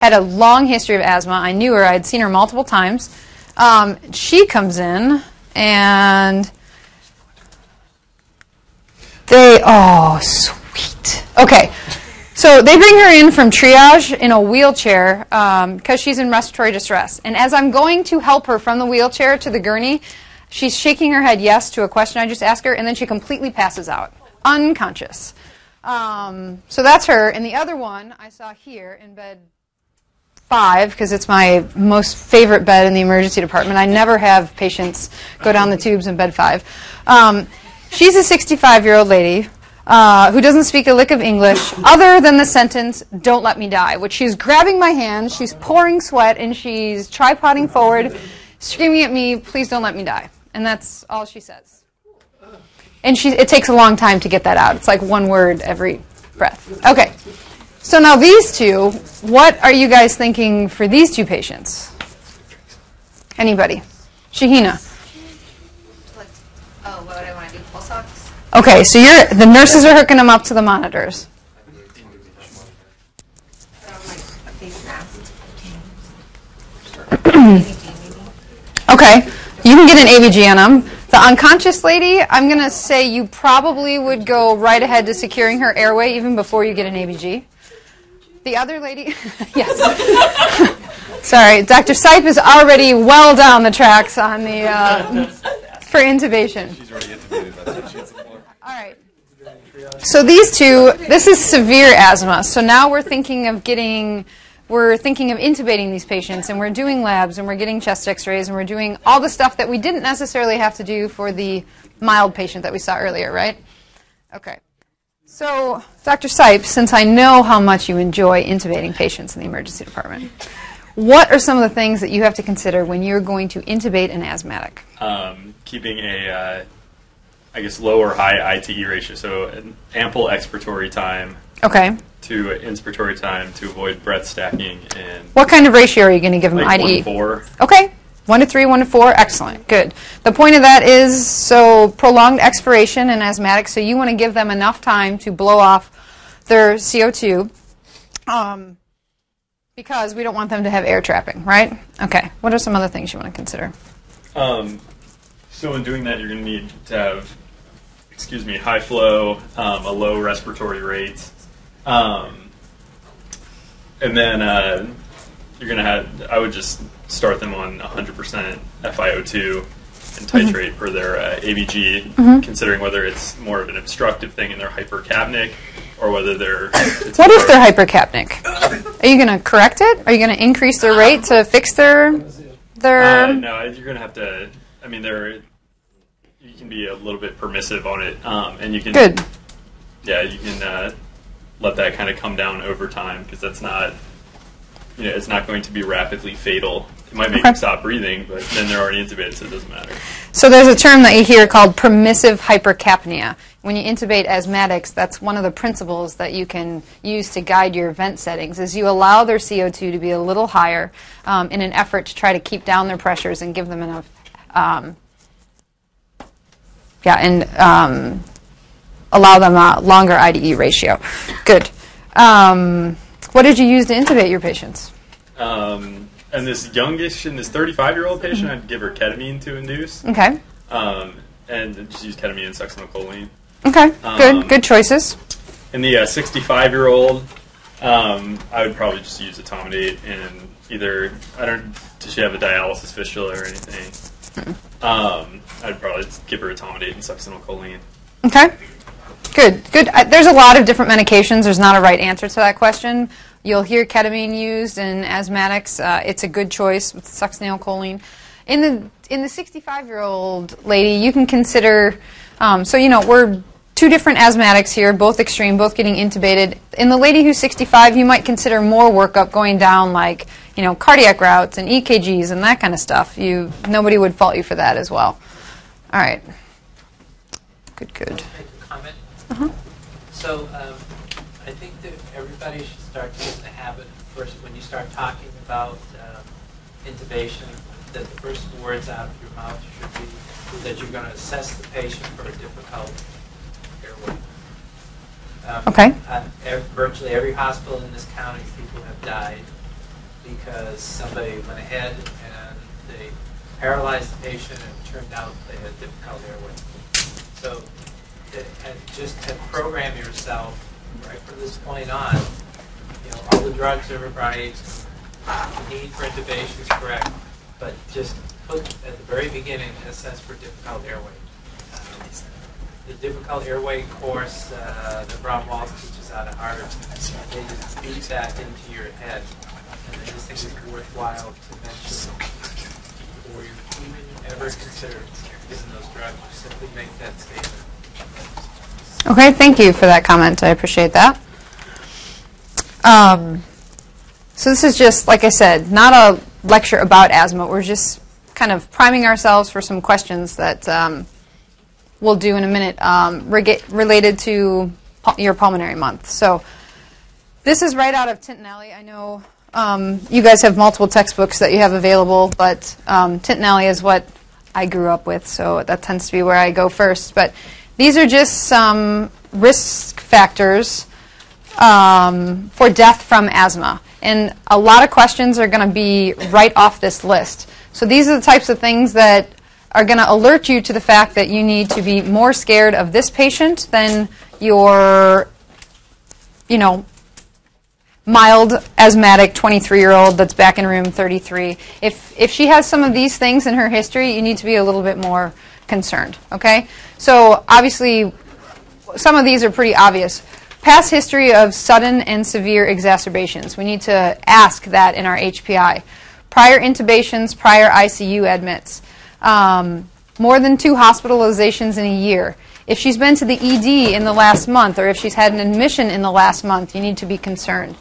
had a long history of asthma. I knew her. I had seen her multiple times. Um, she comes in and they, oh, sweet. Okay. So they bring her in from triage in a wheelchair because um, she's in respiratory distress. And as I'm going to help her from the wheelchair to the gurney, she's shaking her head yes to a question I just asked her, and then she completely passes out, unconscious. Um, so that's her. And the other one I saw here in bed five because it's my most favorite bed in the emergency department. I never have patients go down the tubes in bed five. Um, she's a 65 year old lady uh, who doesn't speak a lick of English other than the sentence, don't let me die, which she's grabbing my hand, she's pouring sweat, and she's tripoding forward, screaming at me, please don't let me die. And that's all she says. And she, it takes a long time to get that out. It's like one word every breath. Okay. So now these two, what are you guys thinking for these two patients? Anybody? Shahina. Oh, what would I want to do? Pulse ox? Okay, so you're the nurses are hooking them up to the monitors. okay, you can get an ABG on them. The unconscious lady, I'm going to say you probably would go right ahead to securing her airway even before you get an ABG. The other lady, yes. Sorry, Dr. Sipe is already well down the tracks on the uh, for intubation. She's already intubated. All right. So these two, this is severe asthma. So now we're thinking of getting we're thinking of intubating these patients and we're doing labs and we're getting chest x-rays and we're doing all the stuff that we didn't necessarily have to do for the mild patient that we saw earlier, right? Okay. So, Dr. Sipes, since I know how much you enjoy intubating patients in the emergency department, what are some of the things that you have to consider when you're going to intubate an asthmatic? Um, keeping a, uh, I guess, low or high ITE ratio, so an ample expiratory time Okay. to inspiratory time to avoid breath stacking and What kind of ratio are you going to give them like one IDE? to four. Okay. One to three, one to four. Excellent. Good. The point of that is so prolonged expiration in asthmatics, so you want to give them enough time to blow off their CO2 um, because we don't want them to have air trapping, right? Okay. What are some other things you want to consider? Um, so in doing that, you're going to need to have, excuse me, high flow, um, a low respiratory rate, um, and then uh, you're going to have. I would just start them on 100% FiO2 and titrate per their uh, ABG, considering whether it's more of an obstructive thing and they're hypercapnic, or whether they're. it's What if they're hypercapnic? Are you going to correct it? Are you going to increase their rate to fix their their? Uh, no, you're gonna have to. I mean, there. You can be a little bit permissive on it, um, and you can. Good. Yeah, you can uh, let that kind of come down over time because that's not. You know, it's not going to be rapidly fatal. It might make Okay. them stop breathing, but then they're already intubated, so it doesn't matter. So there's a term that you hear called permissive hypercapnia. When you intubate asthmatics, that's one of the principles that you can use to guide your vent settings. Is you allow their CO2 to be a little higher um, in an effort to try to keep down their pressures and give them enough. Um, yeah, and um, allow them a longer IDE ratio. Good. Um, what did you use to intubate your patients? Um, and this youngish and this 35 year old patient, I'd give her ketamine to induce, Okay. um, and just use ketamine and succinylcholine. Okay. Good. Um, Good choices. In the 65 year old, um, I would probably just use etomidate and either I don't does she have a dialysis fistula or anything. Um, I'd probably give her etomidate and succinylcholine. Okay. Good. Good. Uh, there's a lot of different medications. There's not a right answer to that question. You'll hear ketamine used in asthmatics. Uh, it's a good choice with succinylcholine. In the in the 65 year old lady, you can consider. Um, so you know we're two different asthmatics here, both extreme, both getting intubated. In the lady who's 65, you might consider more workup going down like you know cardiac routes and EKGs and that kind of stuff. You nobody would fault you for that as well. All right. Good. Good. make a comment? Uh-huh. So um, I think that everybody should start to get in the habit, first, when you start talking about um, intubation, that the first words out of your mouth should be that you're going to assess the patient for a difficult airway. Um, Okay. uh, ev- virtually every hospital in this county, people have died because somebody went ahead and they paralyzed the patient and it turned out they had difficult airway. So it, and just to program yourself right from this point on, you know, all the drugs are right, the need for intubation is correct, but just put at the very beginning assess for difficult airway. Um, the difficult airway course uh, that Ron Walls teaches out of Harvard, they just beat that into your head. And I just think it's worthwhile to mention before you even ever consider using those drugs. Simply make that statement. Okay, thank you for that comment. I appreciate that. Um, so this is just, like I said, not a lecture about asthma. We're just kind of priming ourselves for some questions that um, we'll do in a minute um, related to your pulmonary month. So this is right out of Tintinalli. I know um, you guys have multiple textbooks that you have available, but um, Tintinalli is what I grew up with, so that tends to be where I go first. But these are just some risk factors um, for death from asthma. And a lot of questions are going to be right off this list. So these are the types of things that are going to alert you to the fact that you need to be more scared of this patient than your, you know, mild asthmatic 23 year old that's back in room 33. If, if she has some of these things in her history, you need to be a little bit more concerned, okay? So obviously, some of these are pretty obvious. Past history of sudden and severe exacerbations. We need to ask that in our HPI. Prior intubations, prior ICU admits. Um, more than two hospitalizations in a year. If she's been to the ED in the last month or if she's had an admission in the last month, you need to be concerned.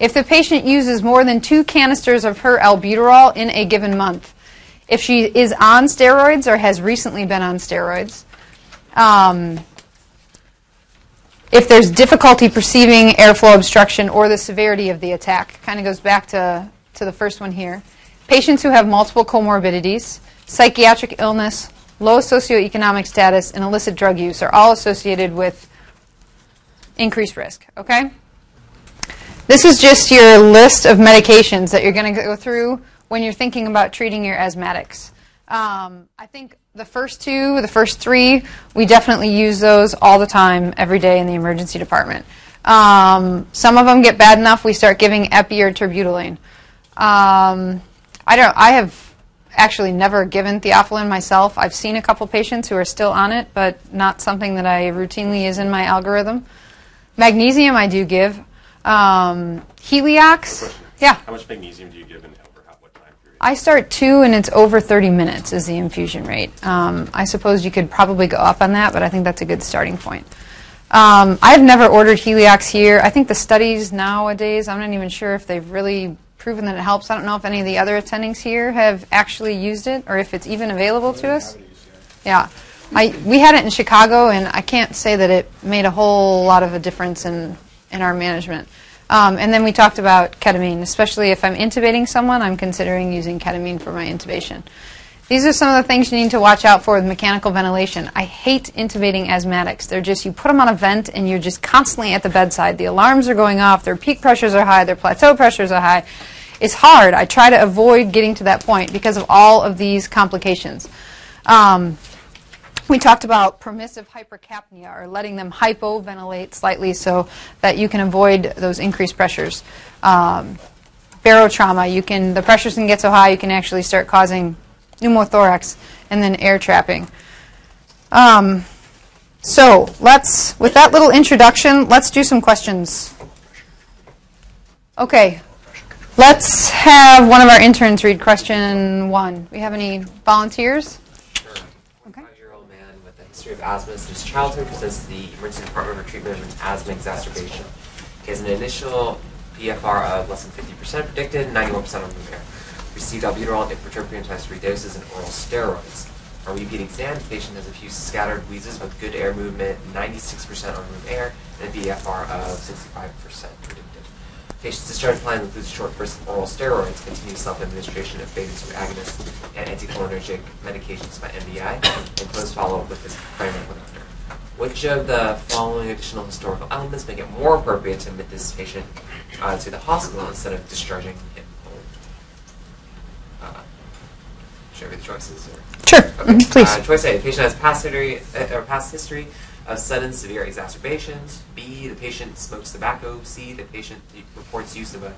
If the patient uses more than two canisters of her albuterol in a given month, if she is on steroids or has recently been on steroids, um, if there's difficulty perceiving airflow obstruction or the severity of the attack, kind of goes back to, to the first one here. Patients who have multiple comorbidities, psychiatric illness, low socioeconomic status, and illicit drug use are all associated with increased risk, okay? This is just your list of medications that you're going to go through when you're thinking about treating your asthmatics. Um, I think the first two, the first three, we definitely use those all the time, every day in the emergency department. Um, some of them get bad enough, we start giving epi or terbutaline. Um, I don't. I have actually never given theophylline myself. I've seen a couple patients who are still on it, but not something that I routinely is in my algorithm. Magnesium I do give. Um, Heliox, yeah. How much magnesium do you give and over how, what time period? I start two, and it's over 30 minutes is the infusion rate. Um, I suppose you could probably go up on that, but I think that's a good starting point. Um, I've never ordered Heliox here. I think the studies nowadays, I'm not even sure if they've really proven that it helps. I don't know if any of the other attendings here have actually used it or if it's even available to us. Yeah. I, we had it in Chicago, and I can't say that it made a whole lot of a difference in, in our management. Um, and then we talked about ketamine, especially if I'm intubating someone, I'm considering using ketamine for my intubation. These are some of the things you need to watch out for with mechanical ventilation. I hate intubating asthmatics. They're just, you put them on a vent and you're just constantly at the bedside. The alarms are going off, their peak pressures are high, their plateau pressures are high. It's hard. I try to avoid getting to that point because of all of these complications. Um, we talked about permissive hypercapnia or letting them hypoventilate slightly so that you can avoid those increased pressures. Um, barotrauma, you can the pressures can get so high you can actually start causing pneumothorax and then air trapping. Um, so let's, with that little introduction, let's do some questions. Okay, let's have one of our interns read question one. We have any volunteers? Okay. Five-year-old man with a history of asthma since childhood presents the emergency department for treatment of an asthma exacerbation. He has an initial PFR of less than 50% predicted, 91% on room air. Received albuterol and ipratropium times three doses and oral steroids. On repeat exam, patient has a few scattered wheezes with good air movement, 96% on room air, and a PFR of 65% predicted. Patients discharged blind with lose short bursts of oral steroids, continued self-administration of beta-2 agonists and anticholinergic medications by MDI, and close follow-up with his primary doctor. Which of the following additional historical elements make it more appropriate to admit this patient uh, to the hospital instead of discharging him home? Show me the choices. Or? Sure, okay. mm -hmm, please. Uh, choice A, patient has past history, uh, or past history of sudden severe exacerbations. B: the patient smokes tobacco. C: the patient reports use of a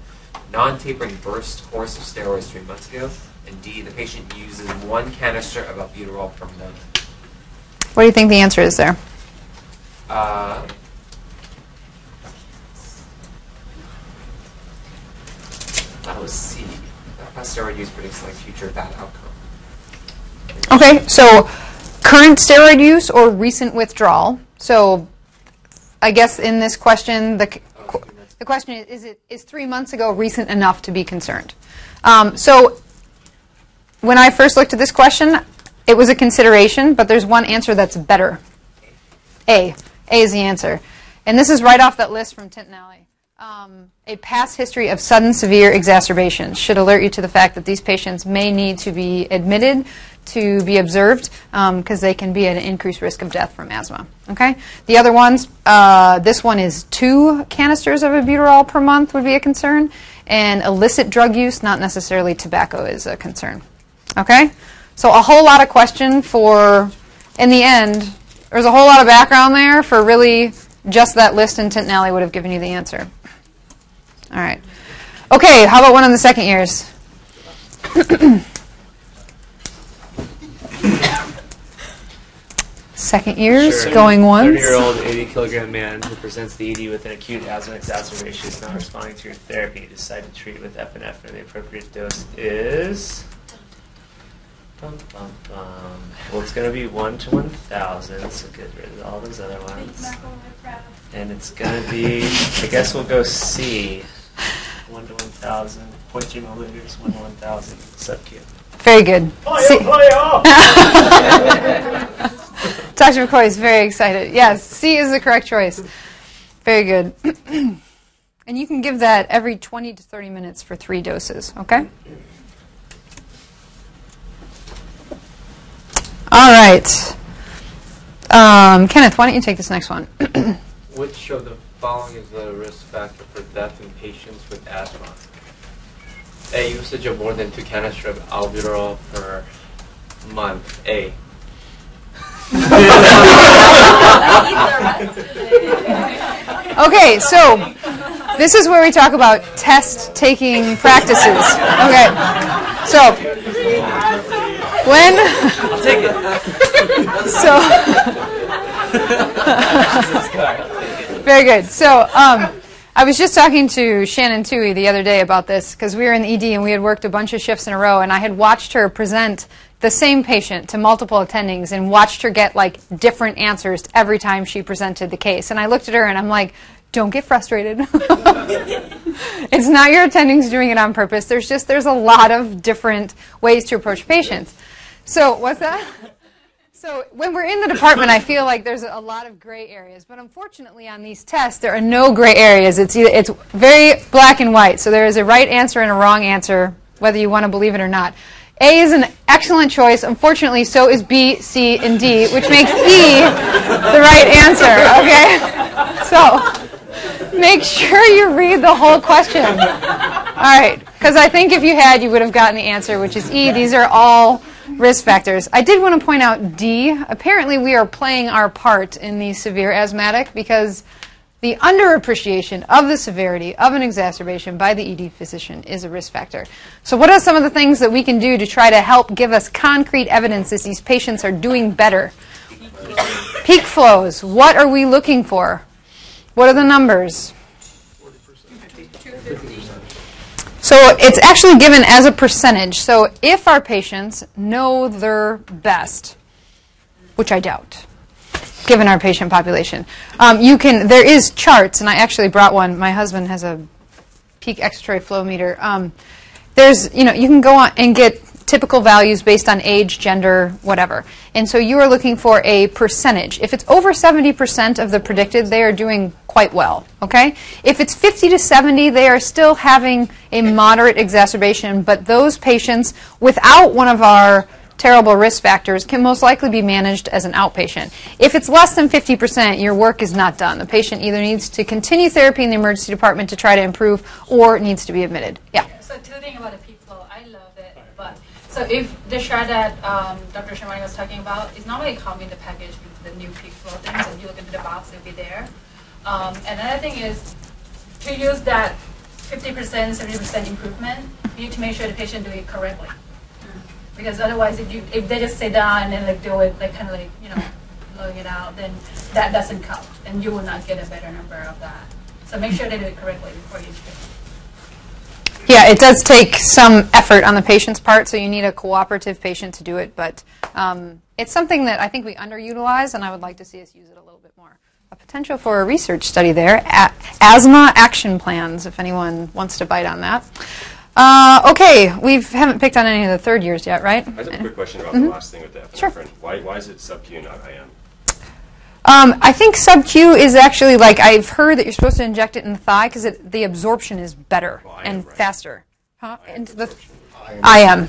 non-tapering burst course of steroids three months ago. And D: the patient uses one canister of albuterol per month. What do you think the answer is there? Uh, that was C. That past steroid use predicts like future bad outcome. Okay, so current steroid use or recent withdrawal. So I guess in this question, the, the question is, is it is three months ago recent enough to be concerned? Um, so when I first looked at this question, it was a consideration, but there's one answer that's better. A. A is the answer. And this is right off that list from Tintinalli. Um, a past history of sudden severe exacerbations should alert you to the fact that these patients may need to be admitted to be observed because they can be at an increased risk of death from asthma. Okay. The other ones, uh, this one is two canisters of albuterol per month would be a concern, and illicit drug use, not necessarily tobacco, is a concern. Okay. So a whole lot of question for, in the end, there's a whole lot of background there for really just that list, and Tintinalli would have given you the answer. All right. Okay, how about one in the second years? second years, Sure. going once. 30 year old, 80 kilogram man who presents the ED with an acute asthma exacerbation is not responding to your therapy. You Decide to treat with epinephrine. The appropriate dose is. Bum, bum, bum. Well, it's going to be 1 to 1,000, so get rid of all those other ones. And it's going to be, I guess we'll go C. 1 to 1,000, 0.2 milliliters, 1 to 1,000, sub Q. Very good. See- Dr. McCoy is very excited. Yes, C is the correct choice. Very good. and you can give that every 20 to 30 minutes for three doses, okay? All right. Um, Kenneth, why don't you take this next one? Which of the following is the risk factor for death in patients with asthma? A. Usage of more than two canisters of albuterol per month. A. Okay, so this is where we talk about test taking practices. Okay, so when I'll take it. so very good. So um, I was just talking to Shannon Tui the other day about this because we were in the ED and we had worked a bunch of shifts in a row, and I had watched her present the same patient to multiple attendings and watched her get like different answers every time she presented the case. And I looked at her and I'm like, don't get frustrated. it's not your attendings doing it on purpose. There's just there's a lot of different ways to approach patients. So what's that? So when we're in the department, I feel like there's a lot of gray areas. But unfortunately, on these tests, there are no gray areas. It's either, it's very black and white. So there is a right answer and a wrong answer, whether you want to believe it or not. A is an excellent choice. Unfortunately, so is B, C, and D, which makes E the right answer. Okay. So make sure you read the whole question. All right, because I think if you had, you would have gotten the answer, which is E. These are all risk factors. I did want to point out D. Apparently, we are playing our part in the severe asthmatic because the underappreciation of the severity of an exacerbation by the ED physician is a risk factor. So, what are some of the things that we can do to try to help give us concrete evidence that these patients are doing better? Peak flows. What are we looking for? What are the numbers? So it's actually given as a percentage. So if our patients know their best, which I doubt, given our patient population, um, you can. There is charts, and I actually brought one. My husband has a peak expiratory flow meter. Um, there's, you know, you can go on and get typical values based on age, gender, whatever. And so you are looking for a percentage. If it's over 70% of the predicted, they are doing quite well, okay? If it's 50 to 70, they are still having a moderate exacerbation, but those patients without one of our terrible risk factors can most likely be managed as an outpatient. If it's less than 50%, your work is not done. The patient either needs to continue therapy in the emergency department to try to improve or needs to be admitted. Yeah. So two things about the flow. I love it, but so if the shot that um, Dr. Shermani was talking about is normally come in the package with the new peak flow thing. So if you look into the box, it'll be there. Um, another thing is to use that 50%, 70% improvement. You need to make sure the patient do it correctly. Because otherwise, if you if they just sit down and like do it like kind of like you know blowing it out, then that doesn't count, and you will not get a better number of that. So make sure they do it correctly before you treat. Yeah, it does take some effort on the patient's part, so you need a cooperative patient to do it, but um, it's something that I think we underutilize, and I would like to see us use it a little bit more. A potential for a research study there. A- asthma action plans, if anyone wants to bite on that. Uh, okay, we haven't picked on any of the third years yet, right? I have a quick question about Mhm. the last thing with the Sure. epinephrine. Why, why is it sub-Q, not IM? Um, I think sub-Q is actually like I've heard that you're supposed to inject it in the thigh because the absorption is better and faster. Huh? Into the IM.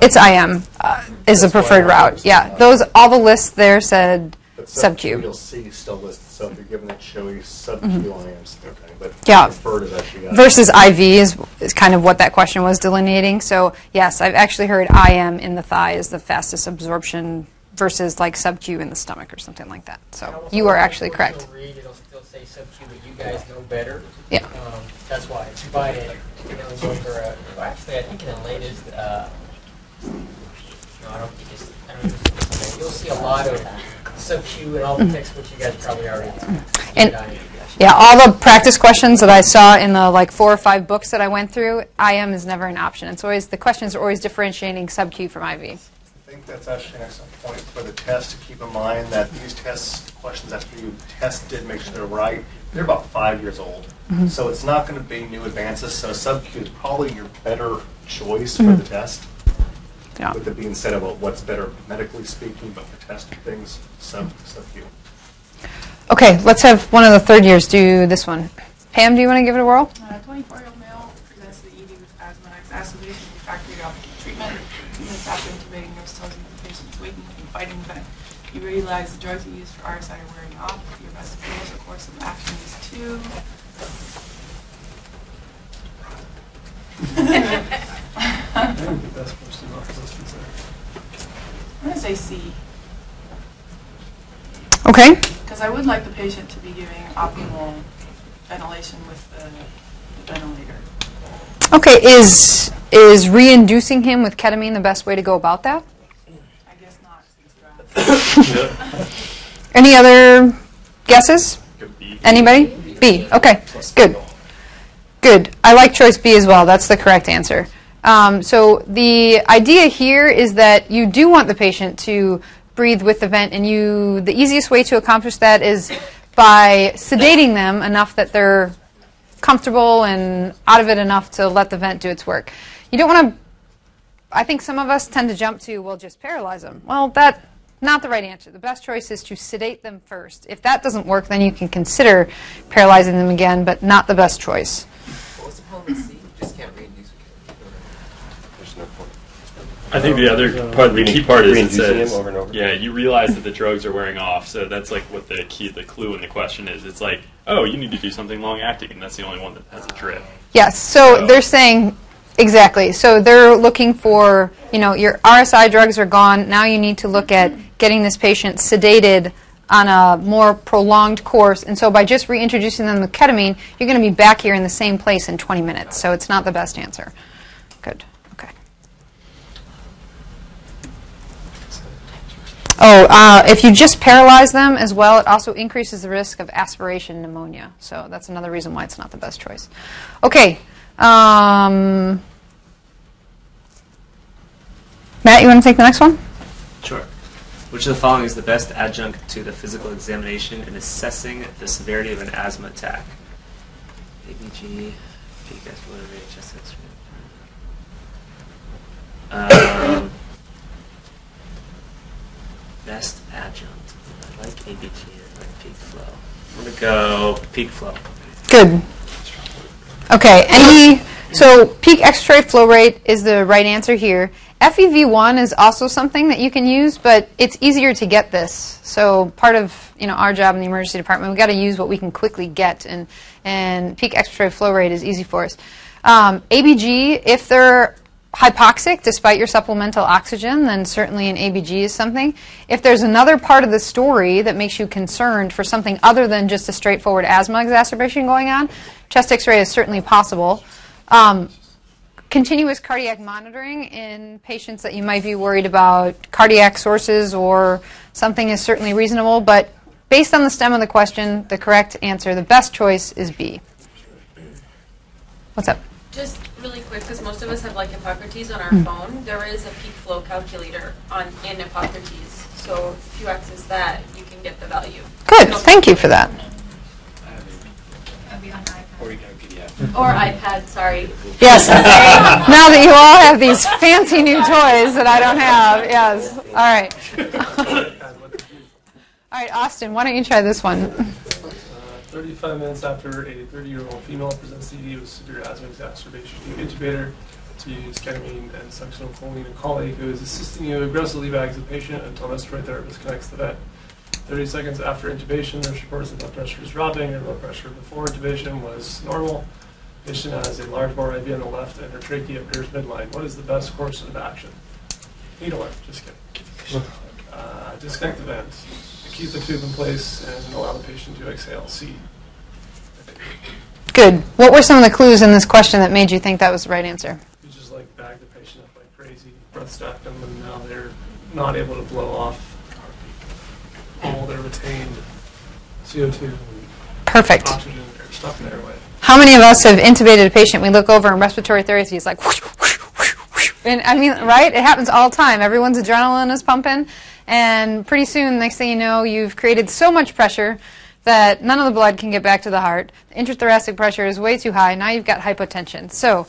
It's IM uh, is the preferred route. Yeah, those all the lists there said But sub-Q. You'll see still listed. So if you're given a choice, sub Mhm. Q IMs, okay, but Yeah. preferred is actually Versus IV is, is kind of what that question was delineating. So yes, I've actually heard IM in the thigh is the fastest absorption versus like sub-Q in the stomach or something like that. So you are actually correct. Read, it'll still say sub-Q, but you guys know better. Yeah. Um, that's why. But it, you know, over, uh, well, actually, I think in the latest, uh, no, I don't think it's, I don't think it's, you'll see a lot of sub-Q in all the textbooks you guys probably already. And yeah, all the practice questions that I saw in the like four or five books that I went through, IM is never an option. It's always the questions are always differentiating sub-Q from IV. I think that's actually an excellent point for the test to keep in mind that these test questions after you tested, make sure they're right, they're about five years old. Mhm. So it's not going to be new advances. So sub-Q is probably your better choice for Mhm. the test. Yeah. With it being said about what's better medically speaking, but for testing things, sub sub-Q. Okay, let's have one of the third years do this one. Pam, do you want to give it a whirl? Uh, a 24-year-old male presents to the ED with asthma exacerbation refractory option treatment. Minutes after intubating, nurse tells you the patient is waking up and fighting vent. You realize the drugs you use for RSI are wearing off. Your best proposal course of action is to... I'm going to say C. Okay. Because I would like the patient to be giving optimal ventilation with the, the ventilator. Okay, is is re-inducing him with ketamine the best way to go about that? I guess not. Any other guesses? Anybody? B. Okay, good. Good. I like choice B as well. That's the correct answer. Um, so the idea here is that you do want the patient to breathe with the vent, and you the easiest way to accomplish that is by sedating them enough that they're comfortable and out of it enough to let the vent do its work. You don't want to. I think some of us tend to jump to, well, just paralyze them. Well, that not the right answer. The best choice is to sedate them first. If that doesn't work, then you can consider paralyzing them again, but not the best choice. What was the problem C? Just can't reinduce There's no point. I think the other part, the key part is it Reinducing says, over and over. yeah, you realize that the drugs are wearing off. So that's like what the key, the clue in the question is. It's like, oh, you need to do something long acting, and that's the only one that has a drip. Yes, so they're saying exactly. So they're looking for, you know, your RSI drugs are gone. Now you need to look at getting this patient sedated on a more prolonged course. And so by just reintroducing them with ketamine, you're going to be back here in the same place in 20 minutes. So it's not the best answer. Good. Okay. Oh, uh, if you just paralyze them as well, it also increases the risk of aspiration pneumonia. So that's another reason why it's not the best choice. Okay. Um, Matt, you want to take the next one? Sure. Which of the following is the best adjunct to the physical examination in assessing the severity of an asthma attack? ABG, peak expiratory rate. Um, best adjunct. I like ABG. I like peak flow. I'm gonna go peak flow. Good. Okay. Any so peak expiratory flow rate is the right answer here. FEV1 is also something that you can use, but it's easier to get this. So part of you know our job in the emergency department, we've got to use what we can quickly get, and and peak expiratory flow rate is easy for us. Um, ABG, if they're hypoxic despite your supplemental oxygen, then certainly an ABG is something. If there's another part of the story that makes you concerned for something other than just a straightforward asthma exacerbation going on, chest x ray is certainly possible. Um, continuous cardiac monitoring in patients that you might be worried about cardiac sources or something is certainly reasonable, but based on the stem of the question, the correct answer, the best choice is B. What's up? Just really quick, because most of us have like Epocrates on our Mm. phone, there is a peak flow calculator on in Epocrates. So if you access that, you can get the value. Good, thank you for that. Or you can PDF. Or iPad, sorry. Yes. now that you all have these fancy new toys that I don't have, yes. All right. All right, Austin, why don't you try this one? 35 minutes after a 30-year-old female presents ED with severe asthma exacerbation, you intubate her to use ketamine and succinylcholine. A colleague who is assisting you aggressively bags the patient until respiratory therapist connects the vent. 30 seconds after intubation, nurse reports that blood pressure is dropping. Her blood pressure before intubation was normal. Patient has a large bore IV on the left and her trachea appears midline. What is the best course of action? Needle it. Just kidding. Uh, disconnect the vent. Keep the tube in place and allow the patient to exhale. C. Good. What were some of the clues in this question that made you think that was the right answer? You just like bag the patient up like crazy, breath stack them, and now they're not able to blow off all their retained CO2 Perfect. oxygen stuff in the airway. How many of us have intubated a patient? We look over and respiratory therapy is like, whoosh, whoosh, whoosh. and I mean, right? It happens all the time. Everyone's adrenaline is pumping, and pretty soon, next thing you know, you've created so much pressure that none of the blood can get back to the heart. The intrathoracic pressure is way too high. Now you've got hypotension. So,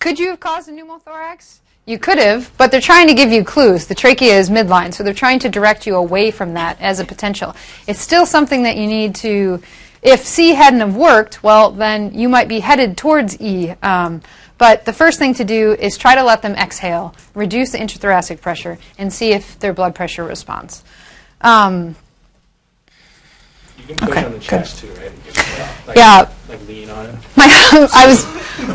could you have caused a pneumothorax? You could have, but they're trying to give you clues. The trachea is midline, so they're trying to direct you away from that as a potential. It's still something that you need to. If C hadn't have worked, well, then you might be headed towards E. Um, but the first thing to do is try to let them exhale, reduce the intrathoracic pressure, and see if their blood pressure responds. Um, You can Okay, on the good. too, right? Like, Yeah. Like lean on it. my, I was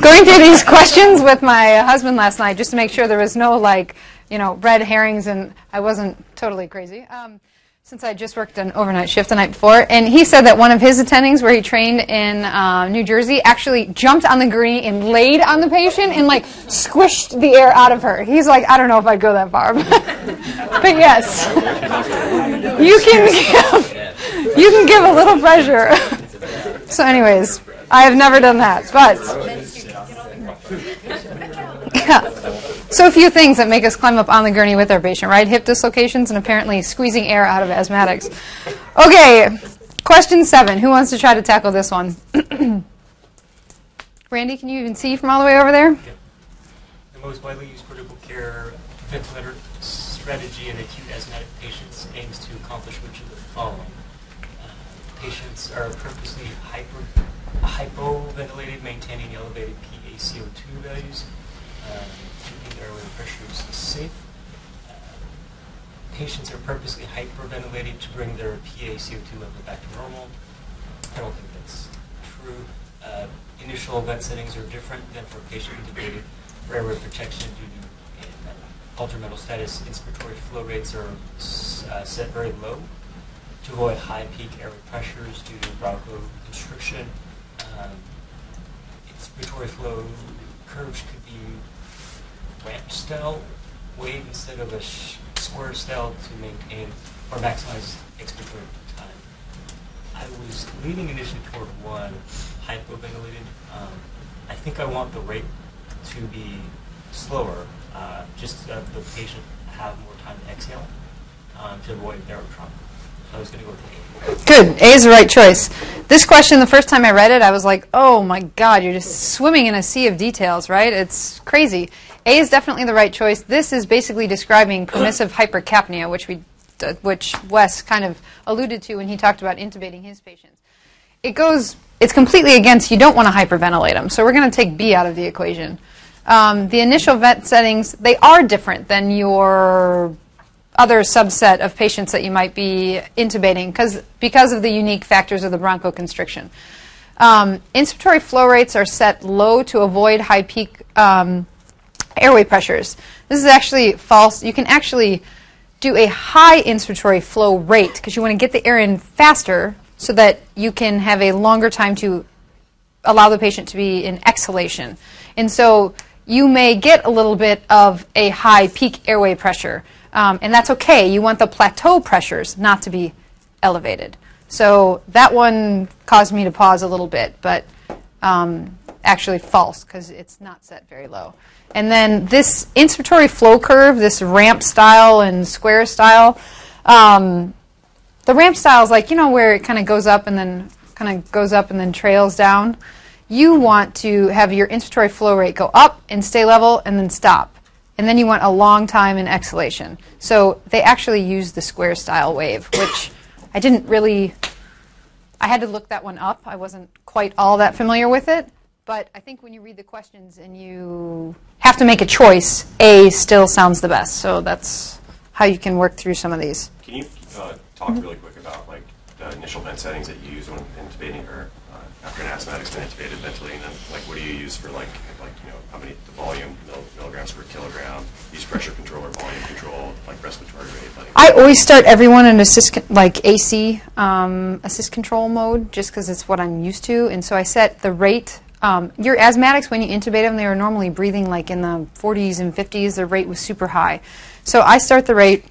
going through these questions with my husband last night just to make sure there was no like, you know, red herrings and I wasn't totally crazy. Um, since I just worked an overnight shift the night before, and he said that one of his attendings, where he trained in uh, New Jersey, actually jumped on the gurney and laid on the patient and like squished the air out of her. He's like, I don't know if I'd go that far, but, but yes, you can give, you can give a little pressure. So, anyways, I have never done that, but yeah. So a few things that make us climb up on the gurney with our patient, right? Hip dislocations and apparently squeezing air out of asthmatics. Okay, question seven. Who wants to try to tackle this one? Randy, can you even see from all the way over there? The most widely used critical care ventilator strategy in acute asthmatic patients aims to accomplish which of the following? Uh, patients are purposely hyper, hypoventilated, maintaining elevated PaCO2 values, uh, keeping airway pressures safe. Uh, patients are purposely hyperventilated to bring their PaCO2 level back to normal. I don't think that's true. Uh, initial vent settings are different than for patient intubated for airway protection due to uh, altered mental status. Inspiratory flow rates are uh, set very low to avoid high peak airway pressures due to bronchoconstriction. Um, inspiratory flow curves could be ramp style wave instead of a square style to maintain or maximize expiratory time. I was leaning initially toward one, hypoventilated. Um, I think I want the rate to be slower, uh, just uh, the patient have more time to exhale um, to avoid barotrauma. So I was going to go with A. Good. A is the right choice. This question, the first time I read it, I was like, oh my God, you're just swimming in a sea of details, right? It's crazy. A is definitely the right choice. This is basically describing permissive hypercapnia, which we, uh, which Wes kind of alluded to when he talked about intubating his patients. It goes, it's completely against, you don't want to hyperventilate them. So we're going to take B out of the equation. Um, the initial vent settings, they are different than your other subset of patients that you might be intubating because because of the unique factors of the bronchoconstriction. Um, inspiratory flow rates are set low to avoid high peak um, airway pressures. This is actually false. You can actually do a high inspiratory flow rate because you want to get the air in faster so that you can have a longer time to allow the patient to be in exhalation. And so you may get a little bit of a high peak airway pressure, um, and that's okay. You want the plateau pressures not to be elevated. So that one caused me to pause a little bit, but um, actually false because it's not set very low. And then this inspiratory flow curve, this ramp style and square style, um, the ramp style is like, you know, where it kind of goes up and then kind of goes up and then trails down. You want to have your inspiratory flow rate go up and stay level and then stop. And then you want a long time in exhalation. So they actually use the square style wave, which I didn't really, I had to look that one up. I wasn't quite all that familiar with it. But I think when you read the questions and you have to make a choice, A still sounds the best. So that's how you can work through some of these. Can you uh, talk really quick about like the initial vent settings that you use when intubating her uh, after an asthmatic's been intubated, ventilating them? Like, what do you use for like like you know how many the volume mil- milligrams per kilogram? Use pressure control or volume control, like respiratory rate. I always start everyone in assist con- like AC um, assist control mode just because it's what I'm used to, and so I set the rate. Um, your asthmatics, when you intubate them, they are normally breathing like in the 40s and 50s. Their rate was super high, so I start the rate.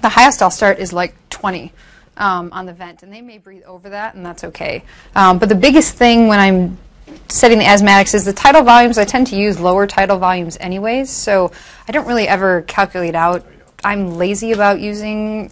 The highest I'll start is like 20 um, on the vent, and they may breathe over that, and that's okay. Um, but the biggest thing when I'm setting the asthmatics is the tidal volumes. I tend to use lower tidal volumes anyways, so I don't really ever calculate out. I'm lazy about using,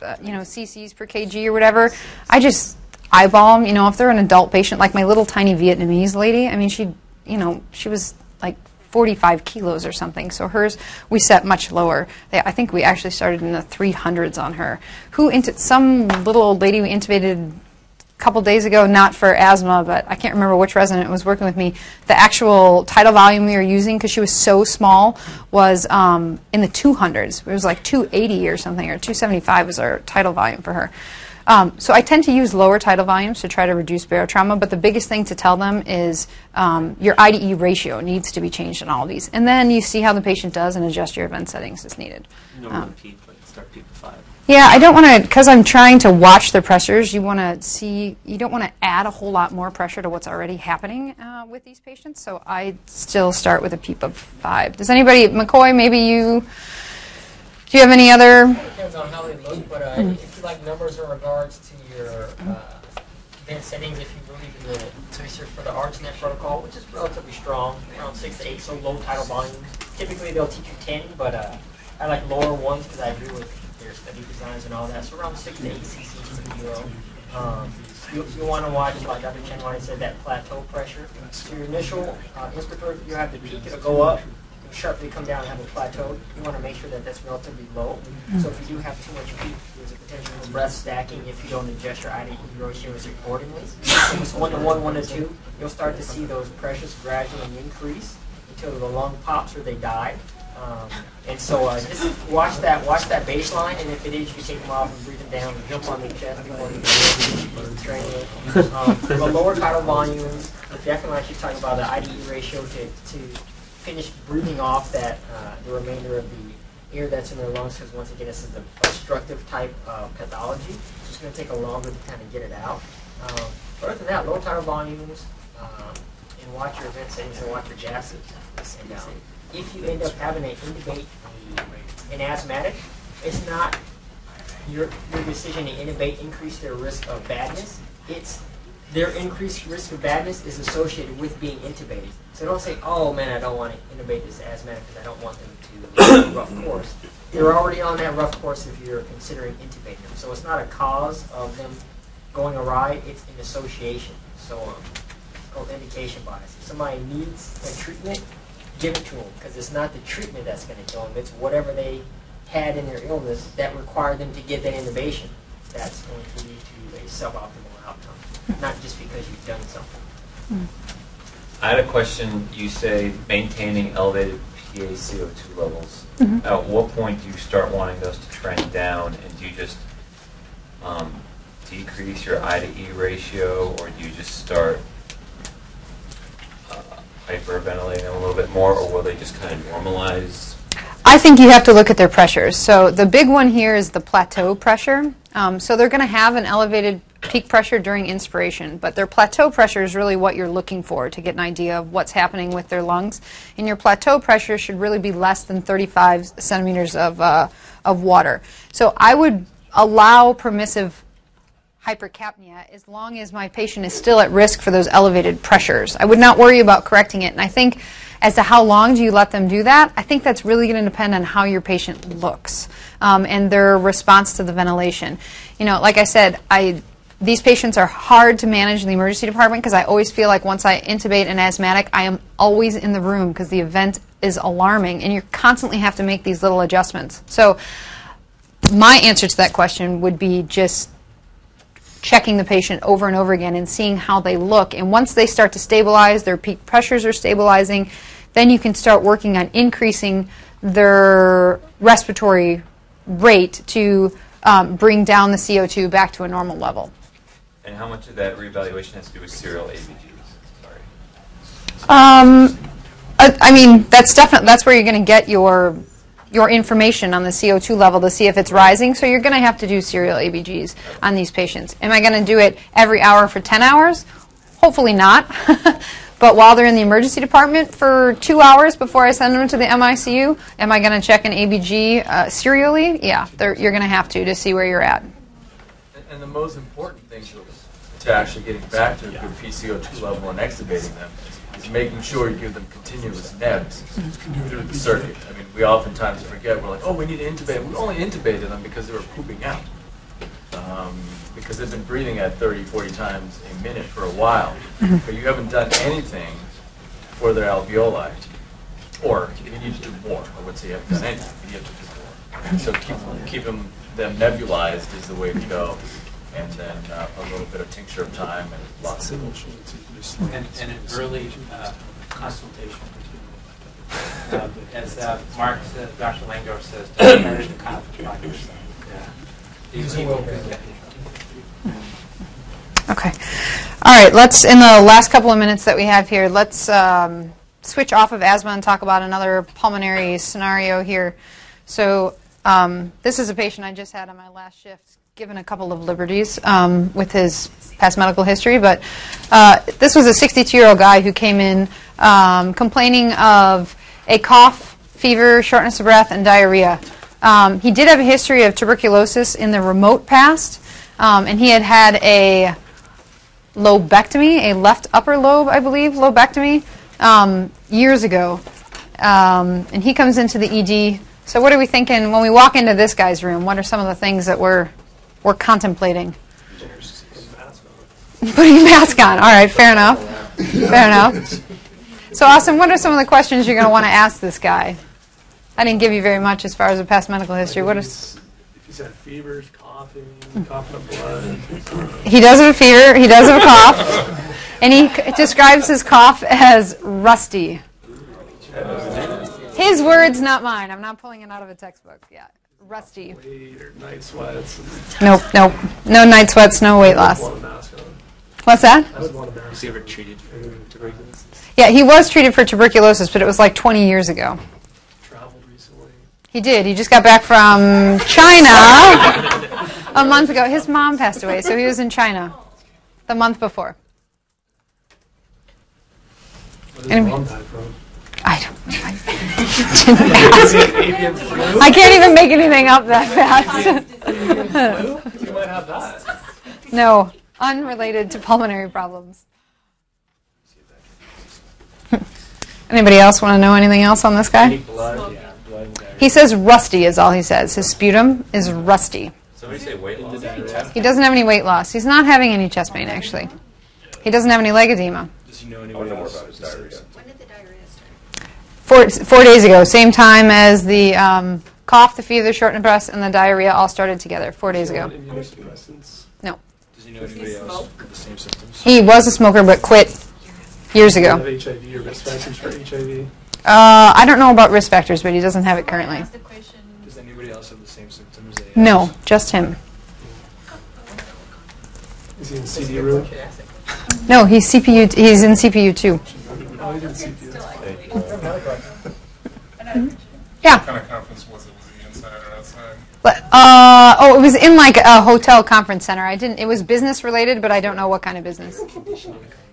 uh, you know, cc's per kg or whatever. I just eyeball them. You know, if they're an adult patient, like my little tiny Vietnamese lady. I mean, she, you know, she was like 45 kilos or something. So hers we set much lower. They, I think we actually started in the 300s on her. Who into some little old lady we intubated couple days ago, not for asthma, but I can't remember which resident was working with me. The actual tidal volume we were using, because she was so small, was um, in the 200s. It was like 280 or something, or 275 was our tidal volume for her. Um, so I tend to use lower tidal volumes to try to reduce barotrauma, but the biggest thing to tell them is um, your IDE ratio needs to be changed in all of these. And then you see how the patient does and adjust your event settings as needed. Um, yeah, I don't want to, because I'm trying to watch the pressures, you want to see, you don't want to add a whole lot more pressure to what's already happening uh, with these patients. So I still start with a PEEP of five. Does anybody, McCoy, maybe you, do you have any other? Depends on how they look, but uh, Mm. if you like numbers in regards to your uh, event settings, if you believe in the tracer for the ARDSNet protocol, which is relatively strong, around six to eight, so low tidal volumes. Typically they'll teach you 10, but uh, I like lower ones because I agree with their study designs and all that. So around six to eight cc's per kilo. Um, you, you want to watch, like Dr. Chen Wine said, that plateau pressure. So your initial uh, inspirator, you have the peak, it'll go up, sharply come down and have a plateau. You want to make sure that that's relatively low. So if you do have too much peak, there's a potential for breath stacking if you don't adjust your IDE ratios accordingly. So it's one to one, one to two, you'll start to see those pressures gradually increase until the lung pops or they die. Um, and so uh, just watch that, watch that baseline, and if it is, you take them off and breathe them down, and jump on the chest before you train it. Um, for the lower tidal volumes, definitely she's talking about the IDE ratio to, to finish breathing off that uh, the remainder of the air that's in their lungs because once again this is an obstructive type uh, pathology so it's going to take a longer to kind of get it out. Um, but other than that low tidal volumes um, and watch your event settings and watch your gases and um, if you end up having to intubate an asthmatic it's not your, your decision to intubate increase their risk of badness it's their increased risk of badness is associated with being intubated. So don't say, oh man, I don't want to intubate this asthmatic because I don't want them to rough course. They're already on that rough course if you're considering intubating them. So it's not a cause of them going awry, it's an association. So um, it's called indication bias. If somebody needs a treatment, give it to them because it's not the treatment that's going to kill them, it's whatever they had in their illness that required them to get that intubation. That's going to lead to a suboptimal outcome not just because you've done something. I had a question. You say maintaining elevated PaCO2 levels. Mhm. At what point do you start wanting those to trend down, and do you just um, decrease your I to E ratio, or do you just start hyperventilating them a little bit more, or will they just kind of normalize? I think you have to look at their pressures. So the big one here is the plateau pressure. Um, so they're going to have an elevated peak pressure during inspiration, but their plateau pressure is really what you're looking for to get an idea of what's happening with their lungs. And your plateau pressure should really be less than 35 centimeters of, uh, of water. So I would allow permissive hypercapnia as long as my patient is still at risk for those elevated pressures. I would not worry about correcting it. And I think as to how long do you let them do that, I think that's really going to depend on how your patient looks um, and their response to the ventilation. You know, like I said, I these patients are hard to manage in the emergency department because I always feel like once I intubate an asthmatic, I am always in the room because the event is alarming and you constantly have to make these little adjustments. So my answer to that question would be just checking the patient over and over again and seeing how they look. And once they start to stabilize, their peak pressures are stabilizing, then you can start working on increasing their respiratory rate to um, bring down the CO2 back to a normal level. And how much of that reevaluation has to do with serial ABGs? Sorry. Um, I, I mean, that's definitely that's where you're going to get your your information on the CO2 level to see if it's rising. So you're going to have to do serial ABGs on these patients. Am I going to do it every hour for 10 hours? Hopefully not. but while they're in the emergency department for two hours before I send them to the MICU, am I going to check an ABG uh, serially? Yeah, you're going to have to to see where you're at. And, and the most important thing to, to actually getting back to a good PCO2 level and extubating them is making sure you give them continuous nebs through the circuit. I mean, we oftentimes forget, we're like, oh, we need to intubate. We only intubated them because they were pooping out. Um, because they've been breathing at 30, 40 times a minute for a while. Mhm. But you haven't done anything for their alveoli. Or you need to do more. I would say you haven't done anything. You have to do more. So keep, keep them, them nebulized is the way to go. And then uh, a little bit of tincture of time and lots of And, and an early uh, consultation. Uh, As uh, Mark says, Dr. Langdorf says, don't carry the cough by yourself. These people, Okay. All right, let's, in the last couple of minutes that we have here, let's um, switch off of asthma and talk about another pulmonary scenario here. So, um, this is a patient I just had on my last shift, given a couple of liberties um, with his past medical history. But uh, this was a 62 year old guy who came in um, complaining of a cough, fever, shortness of breath, and diarrhea. Um, he did have a history of tuberculosis in the remote past, um, and he had had a lobectomy, a left upper lobe, I believe, lobectomy, um, years ago. Um, and he comes into the ED. So, what are we thinking when we walk into this guy's room? What are some of the things that we're we're contemplating? Putting a mask on. All right, fair enough. Fair enough. So, Austin, what are some of the questions you're going to want to ask this guy? I didn't give you very much as far as the past medical history. What is If he's had fevers, coughing, coughing up blood. He does have a fever. He does have a cough, and he c- describes his cough as rusty. His words, not mine. I'm not pulling it out of a textbook. Yeah, rusty. Weight or night sweats. Nope, nope. No night sweats. No weight loss. I would want a mask on. What's that? I would want a mask Was he ever treated for tuberculosis? Yeah, he was treated for tuberculosis, but it was like 20 years ago. Traveled recently. He did. He just got back from China a month ago. His mom passed away, so he was in China the month before. What did Anyway. his mom die from? I don't. I didn't. I can't even make anything up that fast. You might have that. no, unrelated to pulmonary problems. Anybody else want to know anything else on this guy? blood? Yeah, blood. He says rusty is all he says. His sputum is rusty. Somebody say weight loss. He doesn't have any weight loss. He's not having any chest pain actually. He doesn't have any leg edema. Does he know I anyone want to know more else? about his diarrhea. Four, four days ago, same time as the um, cough, the fever, the shortness of breath, and the diarrhea all started together. Four days ago. Immunosuppressants. No. Does he know anybody else with the same symptoms? He was a smoker but quit years ago. Have HIV or risk factors for HIV. Uh, I don't know about risk factors, but he doesn't have it currently. Does anybody else have the same symptoms? as AS? No, just him. Is he in CD room? No, he's CPU. He's in CPU too. Oh, he didn't CPU. Yeah. What kind of conference was it? Was it inside or outside? But, uh, oh, it was in like a hotel conference center. I didn't. It was business related, but I don't know what kind of business.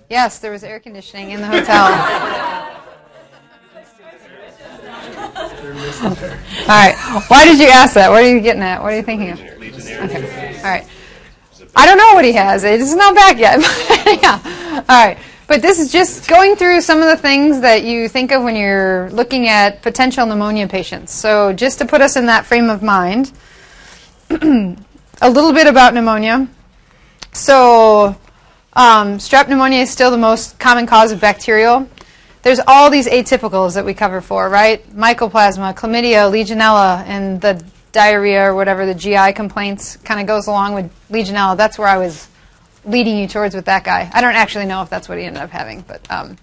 Yes, there was air conditioning in the hotel. All right. Why did you ask that? What are you getting at? What are you thinking of? Okay. All right. I don't know what he has. It's not back yet. yeah. All right. But this is just going through some of the things that you think of when you're looking at potential pneumonia patients. So just to put us in that frame of mind, a little bit about pneumonia. So um, strep pneumonia is still the most common cause of bacterial. There's all these atypicals that we cover for, right? Mycoplasma, chlamydia, legionella, and the diarrhea or whatever the GI complaints kind of goes along with legionella. That's where I was leading you towards with that guy. I don't actually know if that's what he ended up having, but um,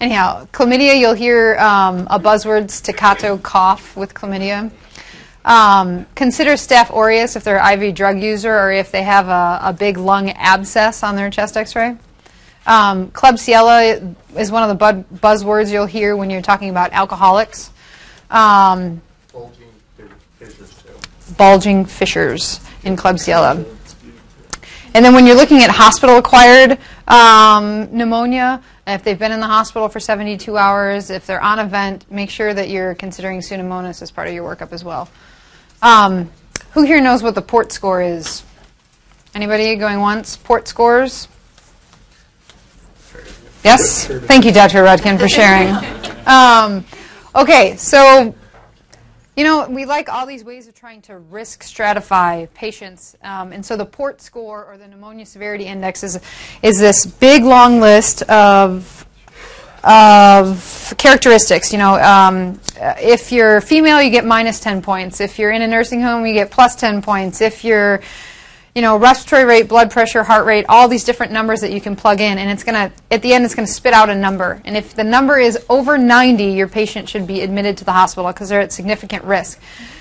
anyhow, chlamydia. You'll hear um, a buzzword staccato cough with chlamydia. Um, consider Staph aureus if they're an IV drug user or if they have a, a big lung abscess on their chest X-ray. Um, Klebsiella is one of the bud- buzzwords you'll hear when you're talking about alcoholics. Um, Bulging fissures too. bulging fissures in Klebsiella. And then when you're looking at hospital-acquired um, pneumonia, if they've been in the hospital for 72 hours, if they're on a vent, make sure that you're considering Pseudomonas as part of your workup as well. Um, who here knows what the port score is? Anybody going once? Port scores? Yes? Thank you, Dr. Rudkin, for sharing. Um, okay, so you know, we like all these ways of trying to risk stratify patients. Um, and so the PORT score or the pneumonia severity index is, is this big long list of, of characteristics. You know, um, if you're female, you get minus 10 points. If you're in a nursing home, you get plus 10 points. If you're, you know, respiratory rate, blood pressure, heart rate, all these different numbers that you can plug in, and it's to, at the end, it's going to spit out a number. And if the number is over 90, your patient should be admitted to the hospital because they're at significant risk.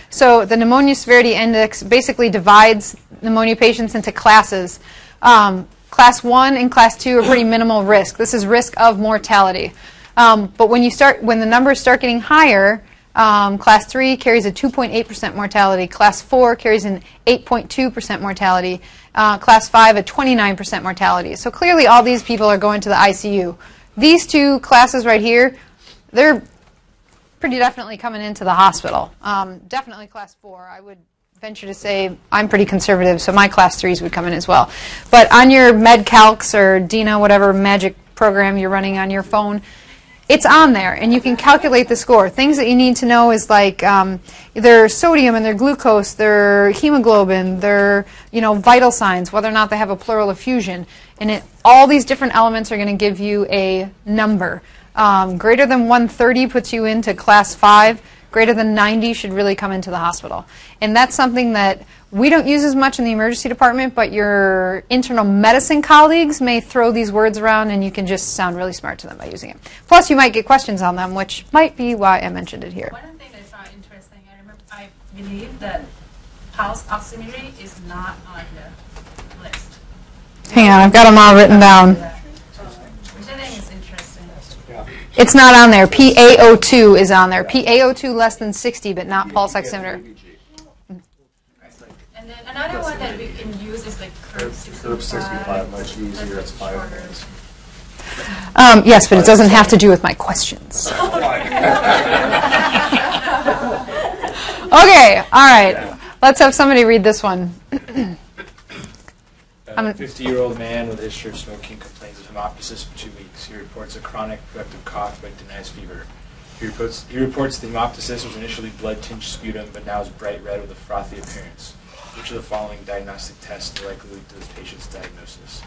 So the pneumonia severity index basically divides pneumonia patients into classes. Um, class one and class two are pretty minimal risk. This is risk of mortality. Um, but when you start, when the numbers start getting higher, um, class 3 carries a 2.8% mortality. Class 4 carries an 8.2% mortality. Uh, class 5, a 29% mortality. So clearly, all these people are going to the ICU. These two classes right here, they're pretty definitely coming into the hospital. Um, definitely class 4. I would venture to say I'm pretty conservative, so my class 3s would come in as well. But on your MedCalcs or DINA, whatever magic program you're running on your phone, it's on there, and you can calculate the score. Things that you need to know is like um, their sodium and their glucose, their hemoglobin, their you know vital signs, whether or not they have a pleural effusion, and it, all these different elements are going to give you a number. Um, greater than 130 puts you into class five. Greater than 90 should really come into the hospital, and that's something that we don't use as much in the emergency department, but your internal medicine colleagues may throw these words around and you can just sound really smart to them by using it. Plus, you might get questions on them, which might be why I mentioned it here. One thing I found interesting, I remember, I believe that pulse oximetry is not on the list. Hang on, I've got them all written down. Which I think is interesting. It's not on there. PaO2 is on there. PaO2 less than 60, but not pulse oximeter. And then another one that we can use is like CURB-65. Curve 65, much easier, it's five minutes. Um, yes, but it doesn't have to do with my questions. okay, all right. Let's have somebody read this one. A 50 year old man with a history of smoking complains of hemoptysis for two weeks. He reports a chronic productive cough but denies fever. He reports, he reports the hemoptysis was initially blood tinged sputum but now is bright red with a frothy appearance. Which of the following diagnostic tests likely lead to this patient's diagnosis?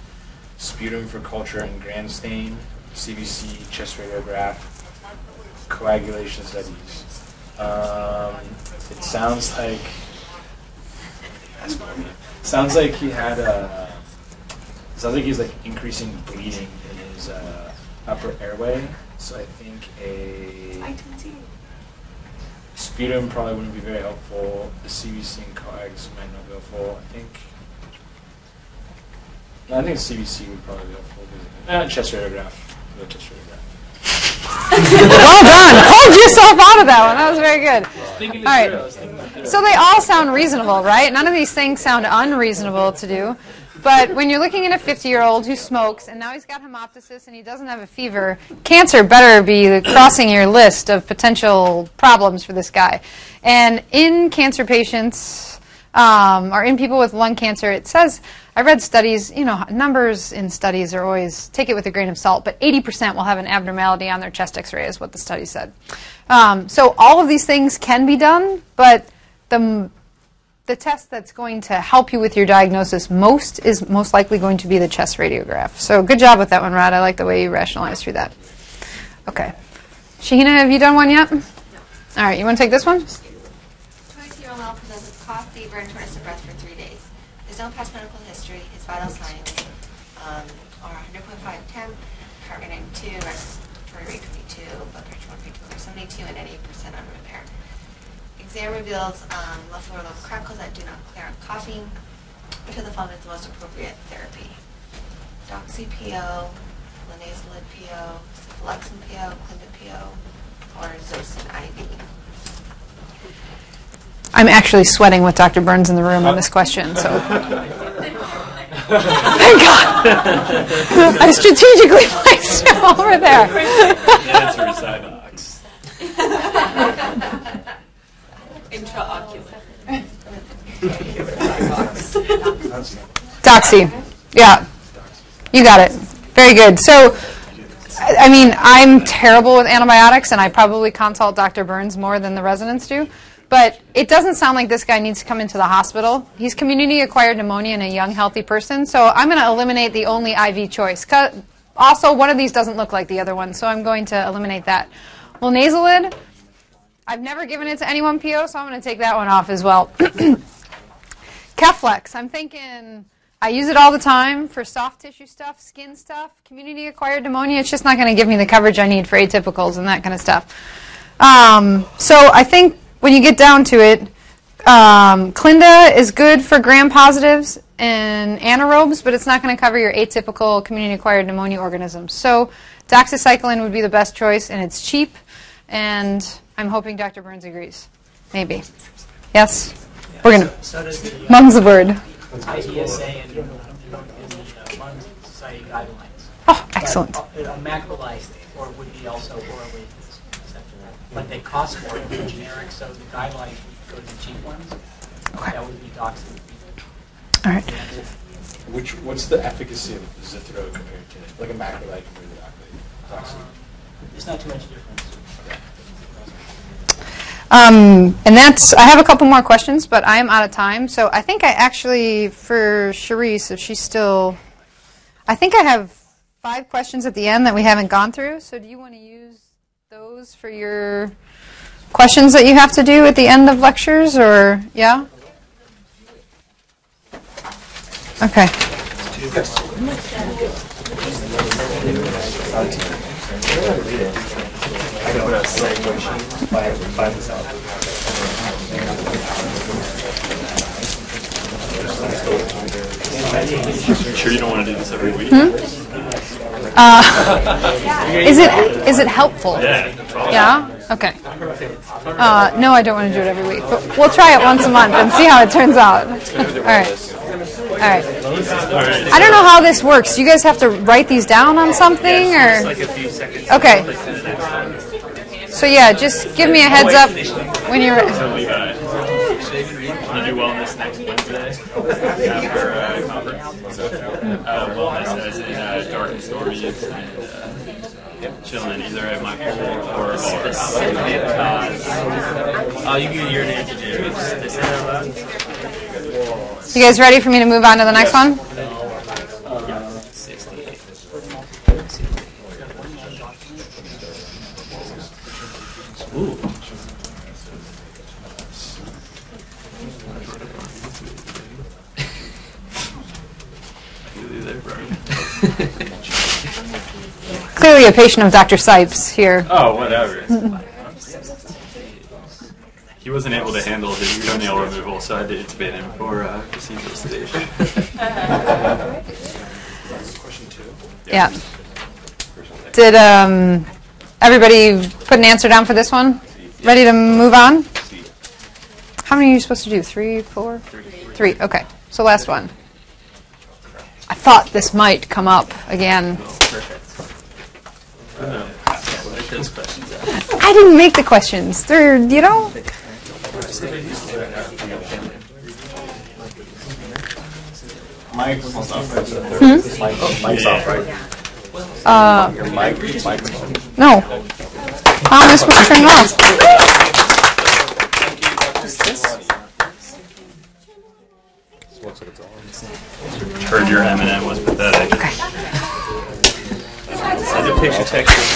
Sputum for culture and gram stain, CBC, chest radiograph, coagulation studies. Um, it sounds like sounds like he had a sounds like he's like increasing bleeding in his uh, upper airway. So I think a sputum probably wouldn't be very helpful. The CBC and coags might not be helpful. I think I think CBC would probably be helpful. Uh, chest radiograph. The chest radiograph. well done. Pulled yourself out of that one. That was very good. thinking All it through. I was thinking. So they all sound reasonable, right? None of these things sound unreasonable to do. But when you're looking at a 50 year old who smokes and now he's got hemoptysis and he doesn't have a fever, cancer better be crossing your list of potential problems for this guy. And in cancer patients, um, or in people with lung cancer, it says, I read studies, you know, numbers in studies are always, take it with a grain of salt, but 80% will have an abnormality on their chest x ray, is what the study said. Um, so all of these things can be done, but the the test that's going to help you with your diagnosis most is most likely going to be the chest radiograph. So good job with that one, Rod. I like the way you rationalized through that. Okay. Shahina, have you done one yet? No. All right, you want to take this one? 22-year-old male presents with cough, fever, and shortness of breath for three days. There's no past medical history. His vital signs um, are 100.5 temp, heart rate 92, respiratory rate 22, blood pressure 152 over 72, and 88% on repair. Exam reveals um, left lower lung crackles that do not clear on coughing. Which of the following is the most appropriate therapy? Doxy PO, linezolid PO, cephalexin PO, Clinda PO, or Zosyn IV? I'm actually sweating with Dr. Burns in the room on this question, so. Thank God. I strategically placed him over there. The answer is Zyvox. Doxy. Yeah. You got it. Very good. So, I I mean, I'm terrible with antibiotics, and I probably consult Dr. Burns more than the residents do. But it doesn't sound like this guy needs to come into the hospital. He's community acquired pneumonia in a young, healthy person. So I'm going to eliminate the only IV choice. Also, one of these doesn't look like the other one, so I'm going to eliminate that. Well, linezolid, I've never given it to anyone PO, so I'm going to take that one off as well. Keflex, I'm thinking I use it all the time for soft tissue stuff, skin stuff, community acquired pneumonia. It's just not going to give me the coverage I need for atypicals and that kind of stuff. Um, so I think when you get down to it, um, Clinda is good for gram positives and anaerobes, but it's not going to cover your atypical community acquired pneumonia organisms. So doxycycline would be the best choice, and it's cheap. And I'm hoping Dr. Burns agrees. Maybe. Yes? We're going to. So does the. uh, Mum's the word. IDSA and in the Lung Society guidelines. Oh, excellent. But, uh, macrolides or would be also orally acceptable. But they cost more than generic, so the guidelines would go to the cheap ones. Okay. That would be doxy. All right. Which, what's the efficacy of Zithro compared to, like a macrolide compared to Doxy? There's not too much difference. Um, and that's, I have a couple more questions, but I am out of time. So I think I actually, for Charisse, if she's still, I think I have five questions at the end that we haven't gone through. So do you want to use those for your questions that you have to do at the end of lectures, or, yeah? Okay. I can put a segue sheet by, by this out. Sure, you don't want to do this every week. Uh, is it is it helpful? Yeah. Yeah. Okay. Uh, no, I don't want to do it every week, but we'll try it once a month and see how it turns out. All right. All right. I don't know how this works. Do you guys have to write these down on something, or? Like a few seconds. Okay. So yeah, just give me a heads up when you're. So Levi, want to do wellness next Wednesday after uh, conference? Uh, wellness as in uh, dark and uh, chilling either at my pool or a bar. Oh, you can hear an answer, Jerry. They say that loud? You guys ready for me to move on to the next one? Ooh. I feel you there, bro. Clearly a patient of Dr. Sipes here. Oh, whatever. he wasn't able to handle his toenail removal, so I had to intubate him for uh, procedural sedation. Yeah. Did um, everybody put an answer down for this one? Ready to move on? How many are you supposed to do? Three, four? Three. Okay. So last one. I thought this might come up again. I didn't make the questions. They're, you know. Mike's off, right? Mike's off, right? Uh, Your mic, mic. no. How am I supposed to turn it off? Heard your M and M was pathetic. Send a picture text.